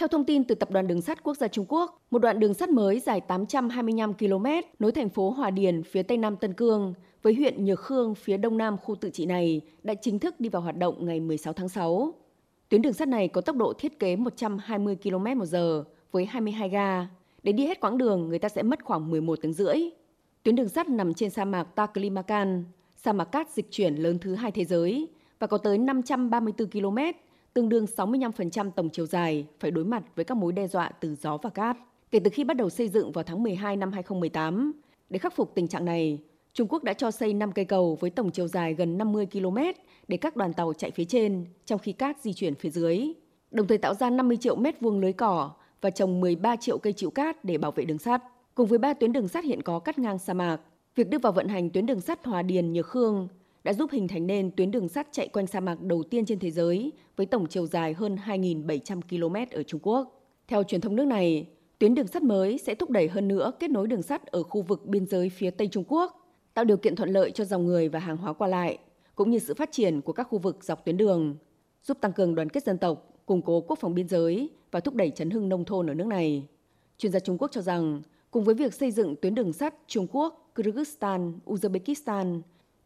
Theo thông tin từ Tập đoàn Đường sắt Quốc gia Trung Quốc, một đoạn đường sắt mới dài 825 km nối thành phố Hòa Điền phía tây nam Tân Cương với huyện Nhược Khương phía đông nam khu tự trị này đã chính thức đi vào hoạt động ngày 16 tháng 6. Tuyến đường sắt này có tốc độ thiết kế 120 km một giờ với 22 ga. Để đi hết quãng đường, người ta sẽ mất khoảng 11 tiếng rưỡi. Tuyến đường sắt nằm trên sa mạc Taklimakan, sa mạc cát dịch chuyển lớn thứ hai thế giới và có tới 534 km, tương đương 65% tổng chiều dài, phải đối mặt với các mối đe dọa từ gió và cát. Kể từ khi bắt đầu xây dựng vào tháng 12 năm 2018, để khắc phục tình trạng này, Trung Quốc đã cho xây 5 cây cầu với tổng chiều dài gần 50 km để các đoàn tàu chạy phía trên, trong khi cát di chuyển phía dưới. Đồng thời tạo ra 50 triệu mét vuông lưới cỏ và trồng 13 triệu cây chịu cát để bảo vệ đường sắt. Cùng với ba tuyến đường sắt hiện có cắt ngang sa mạc, việc đưa vào vận hành tuyến đường sắt Hòa Điền Nhược Khương đã giúp hình thành nên tuyến đường sắt chạy quanh sa mạc đầu tiên trên thế giới với tổng chiều dài hơn 2.700 km ở Trung Quốc. Theo truyền thông nước này, tuyến đường sắt mới sẽ thúc đẩy hơn nữa kết nối đường sắt ở khu vực biên giới phía Tây Trung Quốc, tạo điều kiện thuận lợi cho dòng người và hàng hóa qua lại, cũng như sự phát triển của các khu vực dọc tuyến đường, giúp tăng cường đoàn kết dân tộc, củng cố quốc phòng biên giới và thúc đẩy chấn hưng nông thôn ở nước này. Chuyên gia Trung Quốc cho rằng, cùng với việc xây dựng tuyến đường sắt Trung Quốc, Kyrgyzstan, Uzbekistan,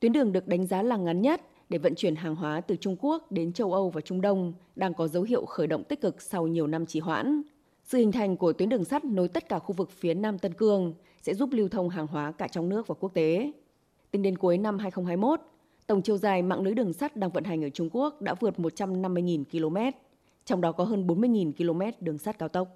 tuyến đường được đánh giá là ngắn nhất để vận chuyển hàng hóa từ Trung Quốc đến châu Âu và Trung Đông đang có dấu hiệu khởi động tích cực sau nhiều năm trì hoãn. Sự hình thành của tuyến đường sắt nối tất cả khu vực phía Nam Tân Cương sẽ giúp lưu thông hàng hóa cả trong nước và quốc tế. Tính đến cuối năm 2021, tổng chiều dài mạng lưới đường sắt đang vận hành ở Trung Quốc đã vượt 150.000 km, trong đó có hơn 40.000 km đường sắt cao tốc.